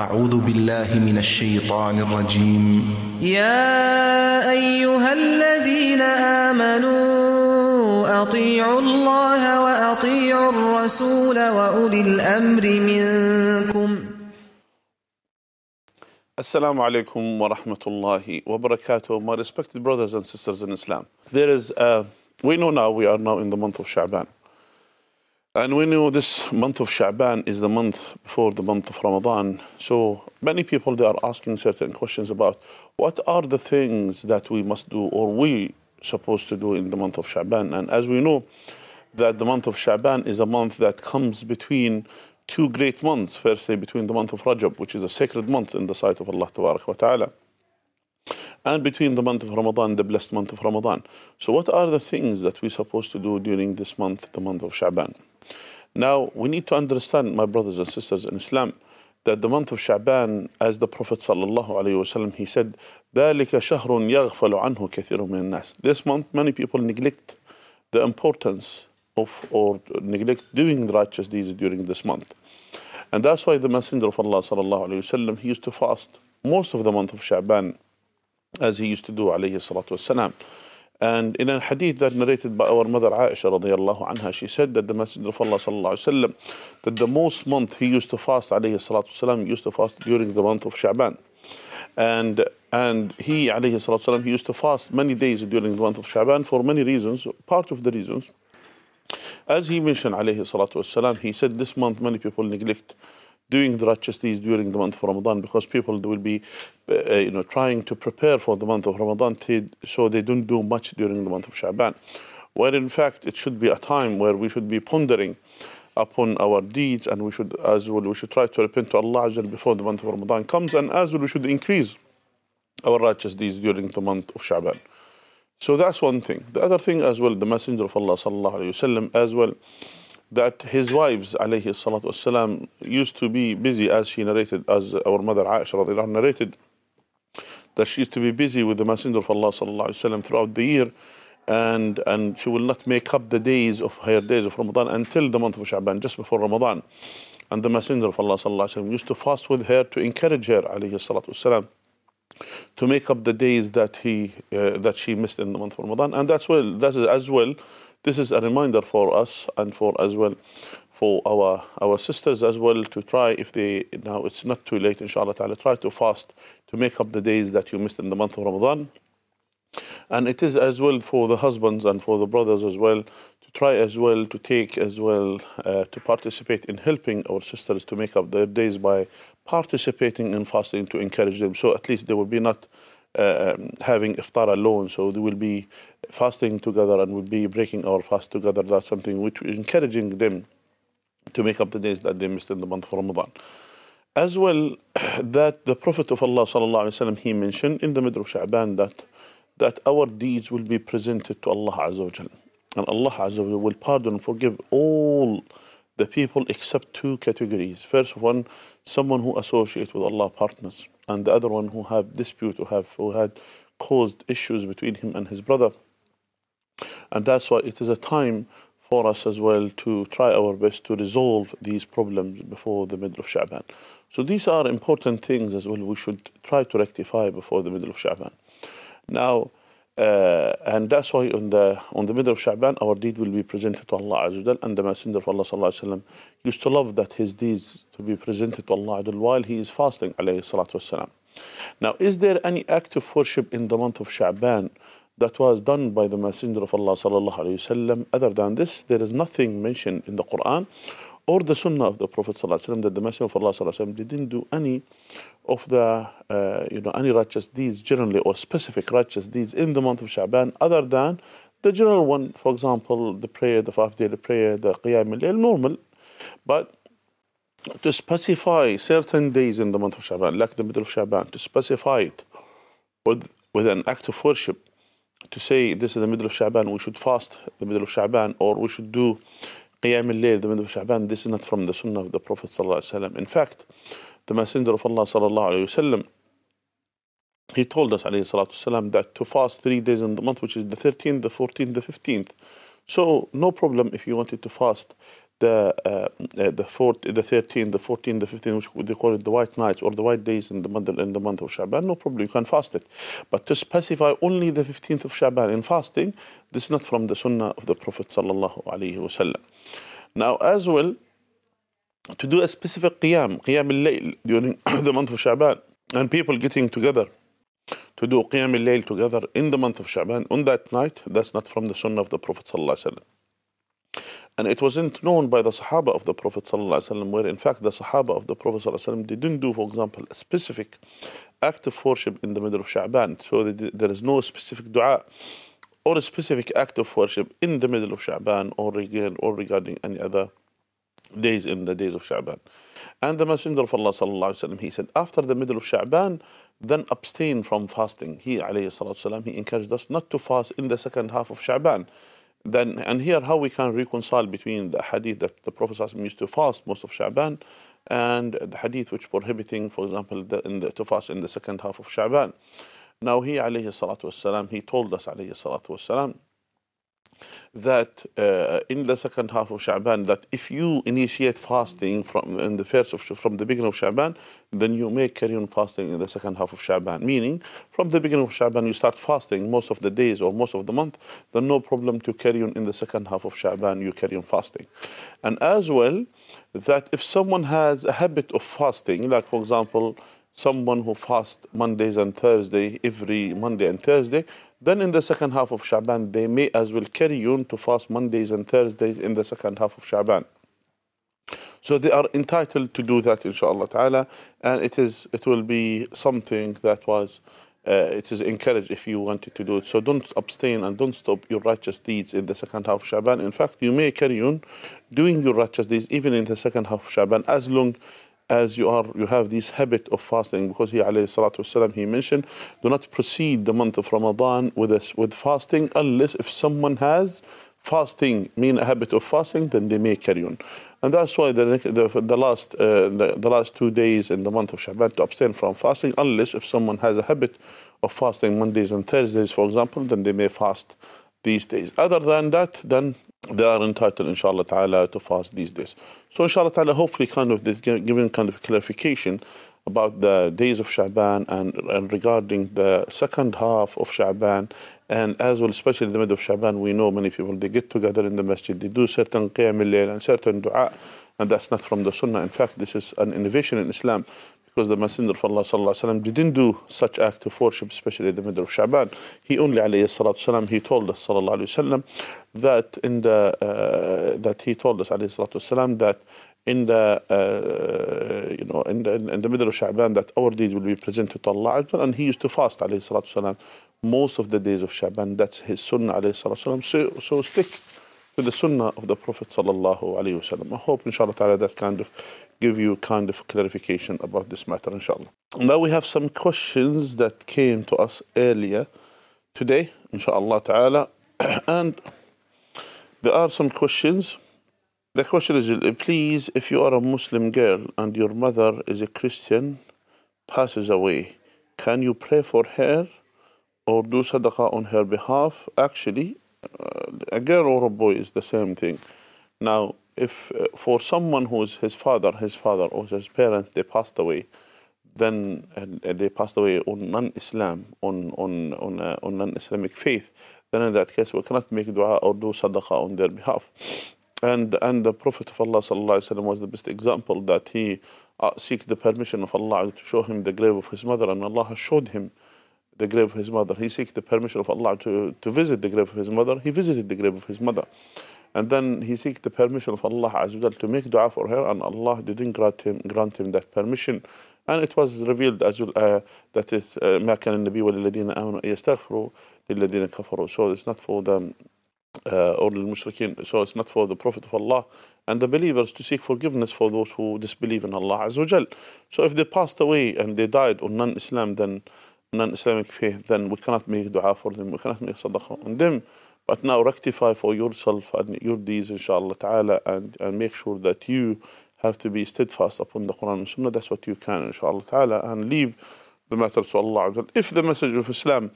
أعوذ بالله من الشيطان الرجيم يا أيها الذين آمنوا أطيعوا الله وأطيعوا الرسول وأولي الأمر منكم Assalamu alaikum wa rahmatullahi wa barakatuh. My respected brothers and sisters in Islam. There is, uh, we know now we are now in the month of Sha'ban. And we know this month of Sha'ban is the month before the month of Ramadan. So many people they are asking certain questions about what are the things that we must do or we supposed to do in the month of Sha'ban. And as we know that the month of Sha'ban is a month that comes between two great months. Firstly, between the month of Rajab, which is a sacred month in the sight of Allah Ta'ala, and between the month of Ramadan, the blessed month of Ramadan. So, what are the things that we're supposed to do during this month, the month of Sha'ban? Now, we need to understand, my brothers and sisters in Islam, that the month of Sha'ban, as the Prophet sallallahu alaihi wasallam, he said, ذَلِكَ شَهْرٌ يَغْفَلُ عَنْهُ كَثِيرٌ مِنَ النَّاسِ This month, many people neglect the importance of or neglect doing the righteous deeds during this month. And that's why the Messenger of Allah sallallahu alayhi wasallam he used to fast most of the month of Sha'ban as he used to do alayhi salatu wasalam. And in a hadith that narrated by our mother Aisha radiallahu anha, she said that the Messenger of Allah sallallahu alayhi wasallam that the most month he used to fast alayhi salatu wasalam used to fast during the month of Sha'ban. And and he alayhi salatu wasalam he used to fast many days during the month of Sha'ban for many reasons. Part of the reasons as he mentioned, alayhi salatu wasalam, he said this month many people neglect doing the righteous deeds during the month of Ramadan because people will be, uh, you know, trying to prepare for the month of Ramadan, so they don't do much during the month of Sha'ban. Where in fact it should be a time where we should be pondering upon our deeds and we should, as well, we should try to repent to Allah before the month of Ramadan comes, and as well we should increase our righteous deeds during the month of Sha'ban. So that's one thing. The other thing as well, the Messenger of Allah sallallahu as well, that his wives alayhi salatu wasalam used to be busy as she narrated, as our mother Aisha radiallahu narrated, that she used to be busy with the Messenger of Allah sallallahu wasallam throughout the year and and she will not make up the days of her days of Ramadan until the month of Sha'ban, just before Ramadan. And the Messenger of Allah sallallahu wasallam used to fast with her to encourage her alayhi salatu wasalam to make up the days that he uh, that she missed in the month of Ramadan, and that's well. That is as well. This is a reminder for us and for as well for our our sisters as well to try if they now it's not too late inshallah ta'ala try to fast to make up the days that you missed in the month of Ramadan and it is as well for the husbands and for the brothers as well to try as well to take as well uh, to participate in helping our sisters to make up their days by participating in fasting to encourage them. So at least they will be not Um, having iftar alone. So they will be fasting together and will be breaking our fast together. That's something which we're encouraging them to make up the days that they missed in the month of Ramadan. As well, that the Prophet of Allah wasallam he mentioned in the middle of Sha'ban that that our deeds will be presented to Allah Azza wa And Allah Azza wa will pardon and forgive all the people except two categories. First one, someone who associates with Allah partners, and the other one who have dispute, who have who had caused issues between him and his brother. And that's why it is a time for us as well to try our best to resolve these problems before the middle of Sha'ban. So these are important things as well we should try to rectify before the middle of Sha'ban. Now, uh, and that's why on the on the middle of Sha'ban, our deed will be presented to Allah Azza and the Messenger of Allah sallallahu alaihi wasallam used to love that his deeds to be presented to Allah while he is fasting alayhi salatu wasalam. Now, is there any act of worship in the month of Sha'ban that was done by the Messenger of Allah sallallahu alaihi wasallam? Other than this, there is nothing mentioned in the Quran or the Sunnah of the Prophet wasallam that the Messenger of Allah alaihi didn't do any of the uh, you know any righteous deeds generally or specific righteous deeds in the month of Sha'ban other than the general one for example the prayer the five daily prayer the qiyam al normal. But to specify certain days in the month of Sha'ban like the middle of Sha'ban to specify it with, with an act of worship to say this is the middle of Sha'ban we should fast the middle of Sha'ban or we should do qiyam al the middle of Sha'ban this is not from the sunnah of the Prophet sallallahu in fact the Messenger of Allah sallallahu he told us that to fast three days in the month, which is the 13th, the 14th, the 15th. So no problem if you wanted to fast the uh, uh, the fourth, the 13th, the 14th, the 15th, which they call it the white nights or the white days in the month in the month of Shaban, no problem, you can fast it. But to specify only the 15th of Shaban in fasting, this is not from the Sunnah of the Prophet sallallahu alaihi wasallam. Now, as well, to do a specific qiyam, qiyam al-layl during the month of Shaban, and people getting together to do qiyam al-layl together in the month of Shaban on that night, that's not from the Sunnah of the Prophet sallallahu alaihi wasallam. And it wasn't known by the Sahaba of the Prophet ﷺ, where in fact the Sahaba of the Prophet ﷺ didn't do, for example, a specific act of worship in the middle of Sha'ban. So there is no specific dua or a specific act of worship in the middle of Sha'ban or, regarding, or regarding any other days in the days of Sha'ban. And the Messenger of Allah وسلم, he said, after the middle of Sha'ban, then abstain from fasting. He, alayhi he encouraged us not to fast in the second half of Sha'ban then and here how we can reconcile between the hadith that the Prophet used to fast most of Sha'ban and the hadith which prohibiting, for example, the, the, to fast in the second half of Sha'ban. Now he alayhi salatu wasalam, he told us alayhi salatu wasalam, that uh, in the second half of Sha'ban, that if you initiate fasting from in the first of, from the beginning of Sha'ban, then you may carry on fasting in the second half of Sha'ban. Meaning, from the beginning of Sha'ban, you start fasting most of the days or most of the month, then no problem to carry on in the second half of Sha'ban, you carry on fasting. And as well, that if someone has a habit of fasting, like for example, someone who fasts Mondays and Thursday every Monday and Thursday, then in the second half of Shaban they may as well carry on to fast Mondays and Thursdays in the second half of Shaban. So they are entitled to do that, inshallah ta'ala, and it is it will be something that was uh, it is encouraged if you wanted to do it. So don't abstain and don't stop your righteous deeds in the second half of Shaban. In fact, you may carry on doing your righteous deeds even in the second half of Shaban as long as you are you have this habit of fasting because he wasalam, he mentioned do not proceed the month of Ramadan with us with fasting unless if someone has fasting mean a habit of fasting then they may carry on. And that's why the the, the last uh, the, the last two days in the month of Shaban to abstain from fasting unless if someone has a habit of fasting Mondays and Thursdays for example then they may fast these days other than that then they are entitled, inshallah ta'ala, to fast these days. So, inshallah ta'ala, hopefully, kind of this giving kind of clarification about the days of Sha'ban and, and regarding the second half of Sha'ban, and as well, especially the middle of Sha'ban, we know many people they get together in the masjid, they do certain qiyam al and certain dua, and that's not from the Sunnah. In fact, this is an innovation in Islam because the Messenger of Allah didn't do such act of worship, especially in the middle of Shaban. He only salatu he told us wasallam that in the uh, that he told us salatu that in the uh, you know in the, in the middle of Shaban that our deed will be presented to Allah and he used to fast salatu most of the days of Shaban. That's his sunnah salatu So so stick to the sunnah of the Prophet sallallahu alaihi wasallam. I hope inshallah that kind of give you a kind of clarification about this matter inshallah. Now we have some questions that came to us earlier today inshallah ta'ala and there are some questions. The question is please if you are a Muslim girl and your mother is a Christian passes away can you pray for her or do sadaqah on her behalf? Actually, uh, a girl or a boy is the same thing. Now, if uh, for someone who's his father, his father or his parents, they passed away, then uh, they passed away on non-Islam, on on on, uh, on non-Islamic faith, then in that case we cannot make dua or do sadaqah on their behalf. And and the Prophet of Allah sallallahu was the best example that he uh, seek the permission of Allah to show him the grave of his mother, and Allah has showed him the grave of his mother. He seek the permission of Allah to, to visit the grave of his mother. He visited the grave of his mother. And then he seek the permission of Allah Azza to make dua for her, and Allah didn't grant him, grant him that permission. And it was revealed as well uh, that is ما كان النبي والذين آمنوا يستغفروا للذين كفروا. So it's not for them uh, or the mushrikeen. So it's not for the Prophet of Allah and the believers to seek forgiveness for those who disbelieve in Allah Azza So if they passed away and they died on non-Islam, then non-Islamic faith, then we cannot make dua for them, we cannot make sadaqah on them. But now rectify for yourself and your deeds, inshallah ta'ala, and, and make sure that you have to be steadfast upon the Quran and Sunnah. That's what you can, inshallah ta'ala, and leave the matter to Allah. If the message of Islam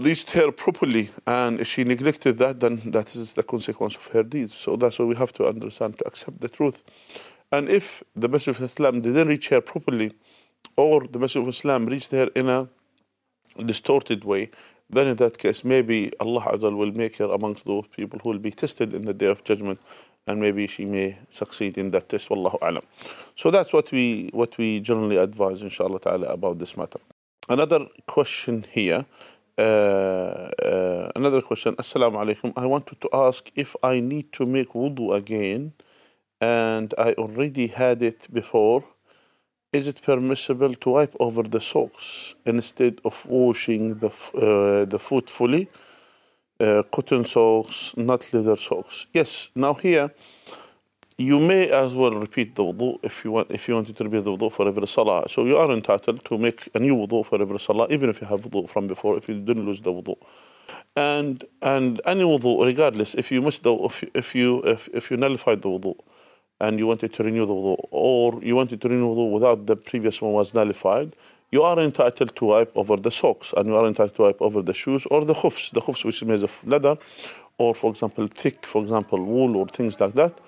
reached her properly, and if she neglected that, then that is the consequence of her deeds. So that's why we have to understand to accept the truth. And if the message of Islam didn't reach her properly, or the message of Islam reached her in a distorted way, then in that case, maybe Allah Azza will make her amongst those people who will be tested in the day of judgment, and maybe she may succeed in that test. Wallahu alam. So that's what we what we generally advise, inshallah ta'ala, about this matter. Another question here. Uh, uh, another question. Assalamu alaikum. I wanted to ask if I need to make wudu again, and I already had it before is it permissible to wipe over the socks instead of washing the, uh, the foot fully? Uh, cotton socks, not leather socks. Yes, now here you may as well repeat the wudu if you want if you wanted to repeat the wudu for every salah. So you are entitled to make a new wudu for every salah, even if you have wudu from before, if you didn't lose the wudu. And and any wudu, regardless, if you missed the if, if you if, if you nullified the wudu, and you wanted to renew the wudu, or you wanted to renew the wudu without the previous one was nullified, you are entitled to wipe over the socks, and you are entitled to wipe over the shoes or the khufs, the khufs which is made of leather, or for example thick, for example wool or things like that,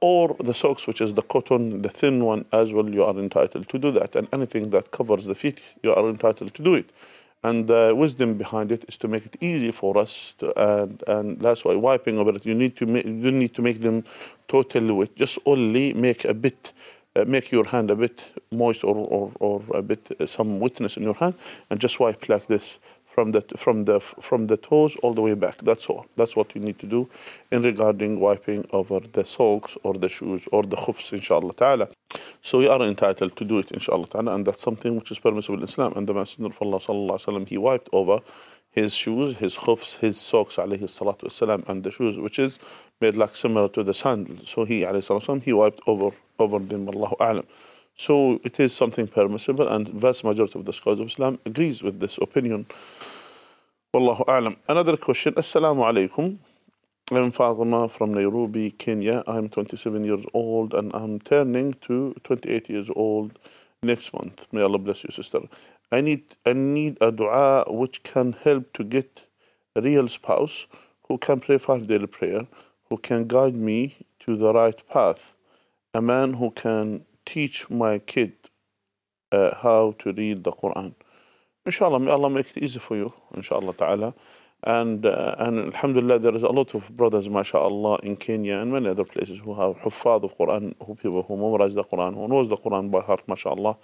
or the socks which is the cotton, the thin one as well. You are entitled to do that, and anything that covers the feet, you are entitled to do it. And the wisdom behind it is to make it easy for us, to, and and that's why wiping over it, you need to make, you need to make them totally wet. Just only make a bit, uh, make your hand a bit moist or or, or a bit uh, some wetness in your hand, and just wipe like this from the from the from the toes all the way back. That's all. That's what you need to do in regarding wiping over the socks or the shoes or the khufs, inshallah ta'ala. So we are entitled to do it, inshallah ta'ala, and that's something which is permissible in Islam. And the Messenger of Allah sallallahu wasallam, he wiped over his shoes, his khufs, his socks, alayhi salatu wasalam, and the shoes, which is made like similar to the sandals. So he, alayhi salatu wasalam, he wiped over over them, Allahu a'lam. So it is something permissible, and vast majority of the scholars of Islam agrees with this opinion. Wallahu a'lam. Another question. Assalamu alaikum. I'm Fatima from Nairobi, Kenya. I'm 27 years old and I'm turning to 28 years old next month. May Allah bless you, sister. I need I need a dua which can help to get a real spouse who can pray five daily prayer, who can guide me to the right path, a man who can teach my kid uh, how to read the Quran. Inshallah, may Allah make it easy for you, inshallah ta'ala. And, uh, and alhamdulillah, there is a lot of brothers, mashallah, in Kenya and many other places who have huffaz of Quran, who people who memorize the Quran, who knows the Quran by heart, mashallah.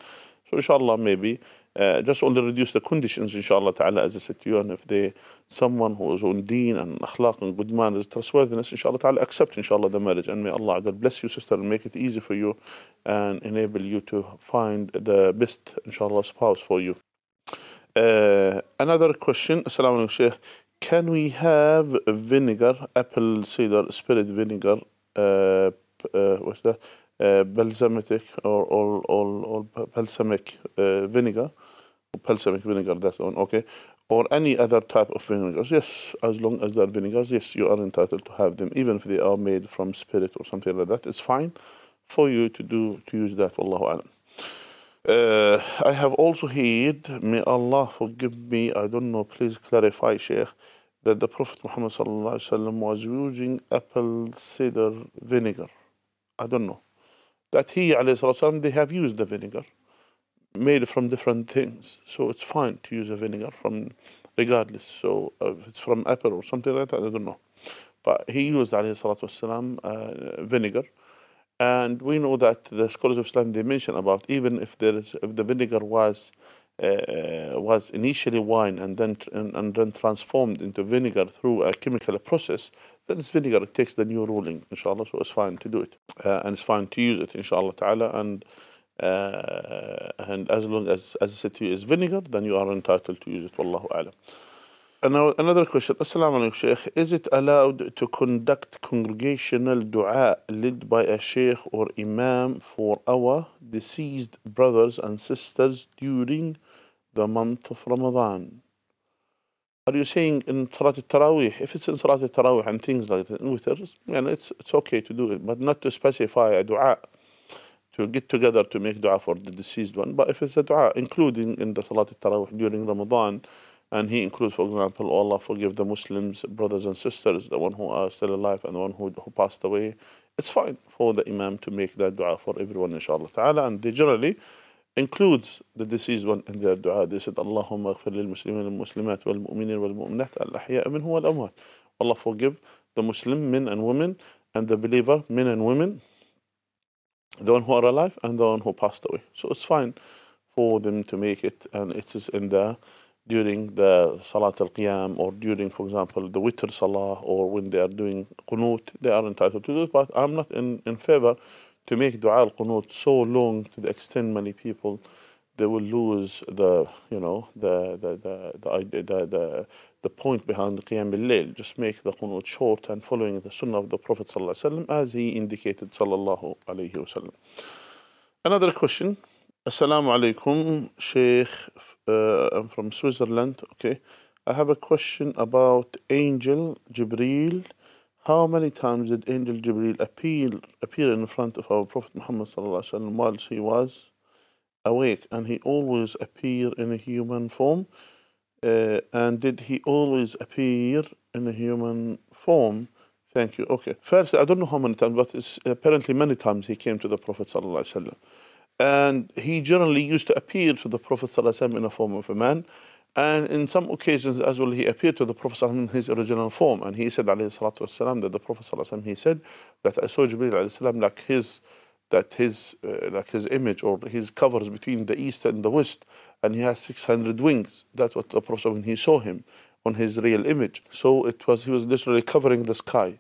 So inshallah, maybe uh, just only reduce the conditions, inshallah ta'ala, as I said to you. And if they, someone who is on deen and akhlaq and good manners, trustworthiness, inshallah ta'ala, accept, inshallah, the marriage. And may Allah bless you, sister, and make it easy for you and enable you to find the best, inshallah, spouse for you. Uh, another question, Assalamu alaikum. Can we have vinegar, apple cider spirit vinegar, uh, uh, what's that? Uh, balsamic or, or, or, or balsamic uh, vinegar, balsamic vinegar, that's one, okay. Or any other type of vinegars, yes, as long as they're vinegars, yes, you are entitled to have them, even if they are made from spirit or something like that. It's fine for you to do to use that. Wallahu alam. Uh, I have also heard, may Allah forgive me, I don't know, please clarify, Sheikh, that the Prophet Muhammad was using apple cider vinegar. I don't know. That he, wasalam, they have used the vinegar made from different things. So it's fine to use a vinegar from, regardless. So uh, if it's from apple or something like that, I don't know. But he used, salatu uh, vinegar. And we know that the scholars of Islam they mention about even if there is if the vinegar was uh, was initially wine and then and, and then transformed into vinegar through a chemical process, then it's vinegar. It takes the new ruling, inshallah. So it's fine to do it, uh, and it's fine to use it, inshallah ta'ala. And uh, and as long as as I said to you is vinegar, then you are entitled to use it. Wallahu a'lam. And another question. Assalamu alaikum, Sheikh. Is it allowed to conduct congregational dua led by a Sheikh or Imam for our deceased brothers and sisters during the month of Ramadan? Are you saying in Salat al-Tarawih, if it's in Salat al-Tarawih and things like that, you know, it's, it's okay to do it, but not to specify a dua, to get together to make dua for the deceased one. But if it's a dua, including in the Salat al-Tarawih during Ramadan, and he includes, for example, oh Allah forgive the Muslims, brothers and sisters, the one who are still alive and the one who, who passed away. It's fine for the Imam to make that dua for everyone, inshallah ta'ala. And they generally includes the deceased one in their dua. They said, Allahumma mu'minin wal mu'minat al ahya minhu wal amwat. Allah forgive the Muslim men and women and the believer men and women, the one who are alive and the one who passed away. So it's fine for them to make it and it is in the during the Salat al-Qiyam or during, for example, the Witr Salah or when they are doing Qunut, they are entitled to do it. But I'm not in, in favor to make Dua al-Qunut so long to the extent many people they will lose the you know the the the the, the, the, the point behind the Qiyam al-Layl. Just make the Qunut short and following the Sunnah of the Prophet sallallahu as he indicated sallallahu alayhi wasallam. Another question. Assalamu alaikum, Sheikh. Uh, I'm from Switzerland. Okay. I have a question about Angel Jibril. How many times did Angel Jibril appeal, appear in front of our Prophet Muhammad whilst he was awake? And he always appeared in a human form. Uh, and did he always appear in a human form? Thank you. Okay. First, I don't know how many times, but it's apparently many times he came to the Prophet. Sallallahu Alaihi Wasallam And he generally used to appear to the Prophet ﷺ in the form of a man. And in some occasions as well, he appeared to the Prophet ﷺ in his original form. And he said, والسلام, that the Prophet ﷺ, he said that I saw Jibreel والسلام, like his that his uh, like his image or his covers between the east and the west, and he has 600 wings. That's what the Prophet when he saw him on his real image. So it was he was literally covering the sky.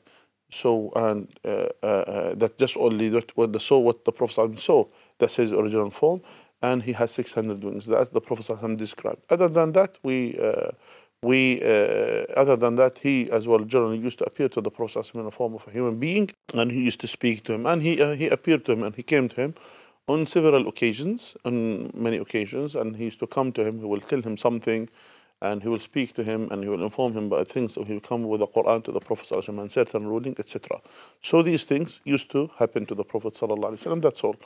So and uh, uh, uh that just only that what the saw what the Prophet saw that's his original form, and he has 600 wings. That's the Prophet described. Other than that, we uh, we uh, other than that, he as well generally used to appear to the Prophet in the form of a human being, and he used to speak to him, and he uh, he appeared to him, and he came to him on several occasions, on many occasions, and he used to come to him. He will tell him something. And he will speak to him and he will inform him about things. So he will come with the Quran to the Prophet and certain ruling, etc. So these things used to happen to the Prophet. That's all.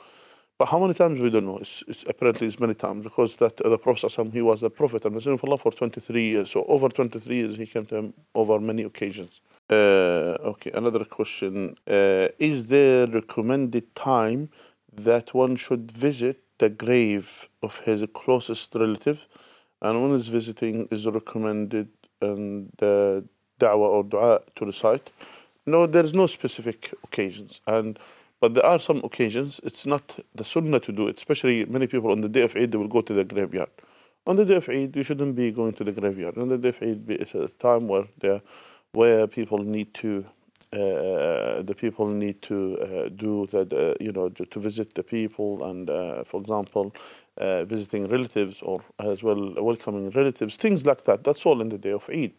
But how many times we don't know. It's, it's apparently it's many times because that uh, the Prophet he was a prophet and Messenger of Allah for 23 years. So over 23 years he came to him over many occasions. Uh, okay, another question: uh, Is there recommended time that one should visit the grave of his closest relative, and when is visiting is recommended and uh, da'wah or du'a to recite? No, there is no specific occasions and but there are some occasions, it's not the sunnah to do it, especially many people on the day of Eid, they will go to the graveyard. On the day of Eid, you shouldn't be going to the graveyard. On the day of Eid, it's a time where, where people need to the people need to uh, do that, uh, you know, to visit the people and, uh, for example, uh, visiting relatives or as well welcoming relatives, things like that. That's all in the day of Eid.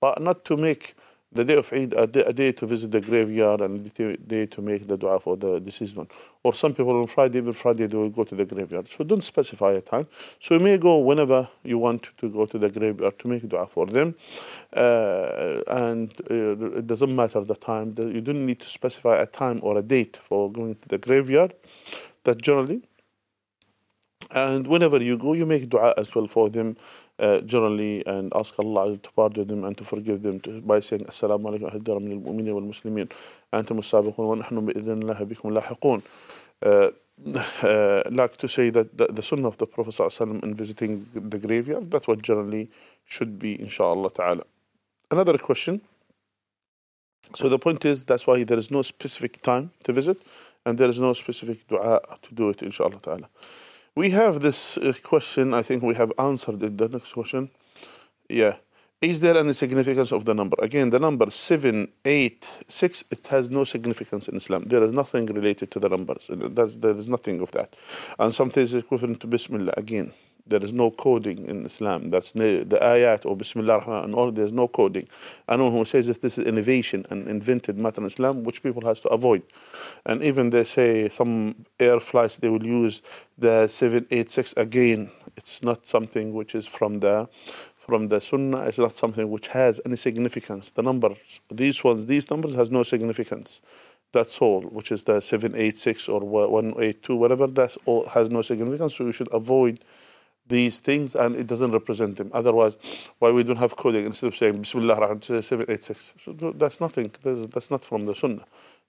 But not to make the day of Eid, a day, a day, to visit the graveyard and a day to make the dua for the deceased one. Or some people on Friday, even Friday, they will go to the graveyard. So don't specify a time. So you may go whenever you want to go to the graveyard to make dua for them. Uh, and uh, it doesn't matter the time. You don't need to specify a time or a date for going to the graveyard. That generally. And whenever you go, you make dua as well for them uh, generally and ask Allah to pardon them and to forgive them to, by saying Assalamu alaikum ahadara min al-mu'minin wal-muslimin wa nahnu bi-idhin bikum lahiqun uh, uh, like to say that the, the sunnah of the Prophet ﷺ in visiting the graveyard, that's what generally should be, inshallah ta'ala. Another question. So the point is, that's why there is no specific time to visit, and there is no specific dua to do it, inshallah ta'ala. We have this uh, question, I think we have answered it. The next question. Yeah. Is there any significance of the number? Again, the number 786, it has no significance in Islam. There is nothing related to the numbers. There, there is nothing of that. And something is equivalent to Bismillah. Again, there is no coding in Islam. That's the ayat or Bismillah and all. There's no coding. Anyone who says that this is innovation and invented matter in Islam, which people has to avoid. And even they say some air flights they will use the seven eight six again. It's not something which is from the from the Sunnah. It's not something which has any significance. The numbers, these ones, these numbers has no significance. That's all, which is the 786 or 182, whatever, that's all has no significance. So you should avoid these things and it doesn't represent them. Otherwise, why we don't have coding instead of saying Bismillah ar-Rahman 786. So that's nothing. That's not from the Sunnah.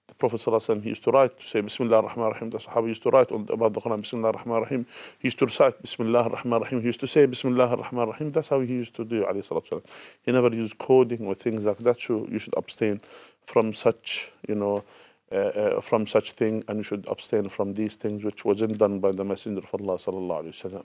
The Prophet he used to write to say Bismillah ar-Rahman ar-Rahim. The Sahaba used to write on, about the Quran Bismillah ar-Rahman ar-Rahim. He used to recite Bismillah ar-Rahman ar-Rahim. He used to say Bismillah ar-Rahman ar-Rahim. That's how he used to do alayhi He never used coding or things like that. So you should abstain from such, you know, uh, uh, from such thing and you should abstain from these things which wasn't done by the Messenger of Allah sallallahu alaihi wasallam.